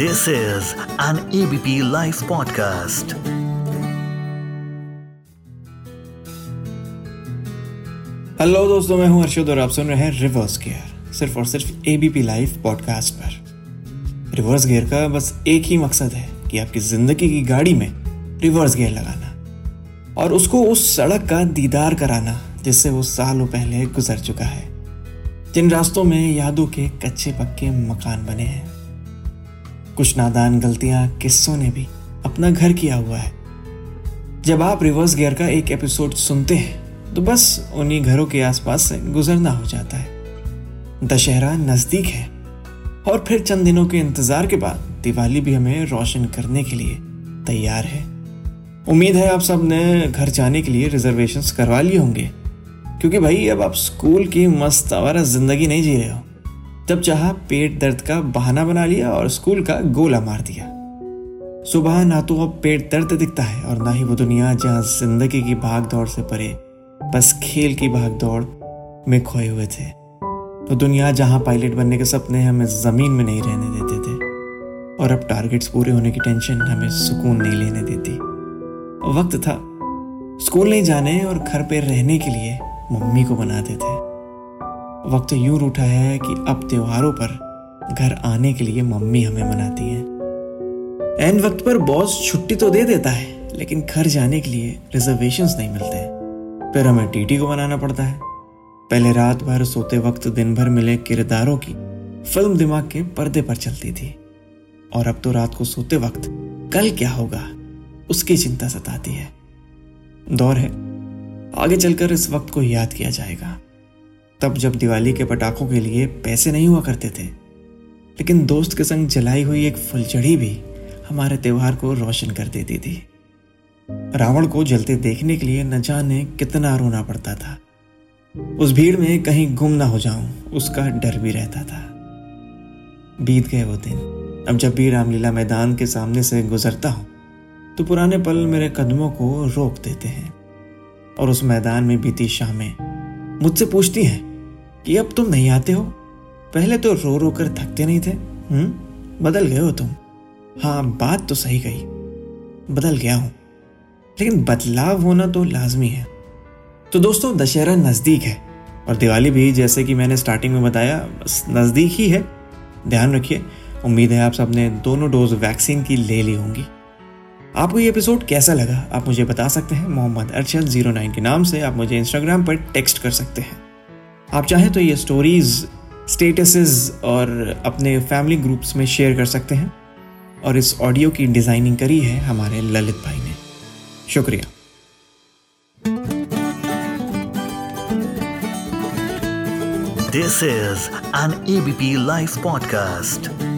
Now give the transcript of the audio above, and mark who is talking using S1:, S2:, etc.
S1: This is an ABP Life podcast.
S2: Hello दोस्तों, मैं हूँ अर्शद और आप सुन रहे हैं रिवर्स गियर सिर्फ़ और सिर्फ़ एबीपी लाइव पॉडकास्ट पर रिवर्स गियर का बस एक ही मकसद है कि आपकी ज़िंदगी की गाड़ी में रिवर्स गियर लगाना और उसको उस सड़क का दीदार कराना जिससे वो सालों पहले गुजर चुका है जिन रास्तों में यादों के कच्चे पक्के मकान बने हैं कुछ नादान गलतियाँ किस्सों ने भी अपना घर किया हुआ है। जब आप रिवर्स गियर का एक एपिसोड सुनते हैं तो बस उन्हीं घरों के आसपास से गुजरना हो जाता है। दशहरा नज़दीक है, और फिर चंद दिनों के इंतज़ार के बाद दिवाली भी हमें रोशन करने के लिए तैयार है। उम्मीद है आप सबने घर जाने के लिए रिजर्वेशंस करवा लिए होंगे, क्योंकि भाई, अब आप स्कूल की मस्त आवारा ज़िंदगी नहीं जी रहे हो। जब चाह पेट दर्द का बहाना बना लिया और स्कूल का गोला मार दिया। सुबह ना तो अब पेट दर्द दिखता है और ना ही वो दुनिया जहाँ ज़िंदगी की भाग दौड़ से परे, बस खेल की भाग दौड़ में खोए हुए थे। वो दुनिया जहाँ पायलट बनने के सपने हमें ज़मीन में नहीं रहने देते थे और अब टारगेट्स पूरे होने की टेंशन हमें सुकून नहीं लेने देती। वक्त था, स्कूल नहीं जाने और घर पे रहने के लिए मम्मी को बनाते थे वक्त यूँ रूठा है कि अब त्योहारों पर घर आने के लिए मम्मी हमें मनाती है। एन वक्त पर बॉस छुट्टी तो दे देता है, लेकिन घर जाने के लिए रिजर्वेशन नहीं मिलते फिर हमें टीटी को बनाना पड़ता है। पहले रात भर सोते वक्त दिन भर मिले किरदारों की फ़िल्म दिमाग के पर्दे पर चलती थी। और अब तो रात को सोते वक्त कल क्या होगा, उसकी चिंता सताती है। दौर है, आगे चलकर इस वक्त को याद किया जाएगा। तब जब दिवाली के पटाखों के लिए पैसे नहीं हुआ करते थे, लेकिन दोस्त के संग जलाई हुई एक फुलझड़ी भी हमारे त्यौहार को रोशन कर देती थी। रावण को जलते देखने के लिए न जाने कितना रोना पड़ता था। उस भीड़ में कहीं गुम ना हो जाऊँ, उसका डर भी रहता था। बीत गए वो दिन। अब जब भी रामलीला मैदान के सामने से गुजरता हूँ तो पुराने पल मेरे कदमों को रोक देते हैं और उस मैदान में बीती शामें मुझसे पूछती हैं कि अब तुम नहीं आते हो? पहले तो रो रो कर थकते नहीं थे हम्म? बदल गए हो तुम। हाँ बात तो सही कही। बदल गया हूँ। लेकिन बदलाव होना तो लाजमी है। तो दोस्तों, दशहरा नज़दीक है। और दिवाली भी, जैसे कि मैंने स्टार्टिंग में बताया, बस नज़दीक ही है। ध्यान रखिए, उम्मीद है आप सबने दोनों डोज वैक्सीन की ले ली होंगी। आपको ये एपिसोड कैसा लगा? आप मुझे बता सकते हैं। मोहम्मद अरशद ज़ीरो नाइन के नाम से आप मुझे इंस्टाग्राम पर टेक्स्ट कर सकते हैं। आप चाहें तो ये स्टोरीज स्टेटसेस और अपने फैमिली ग्रुप्स में शेयर कर सकते हैं। और इस ऑडियो की डिज़ाइनिंग करी है हमारे ललित भाई ने। शुक्रिया।
S1: This is an ABP live podcast.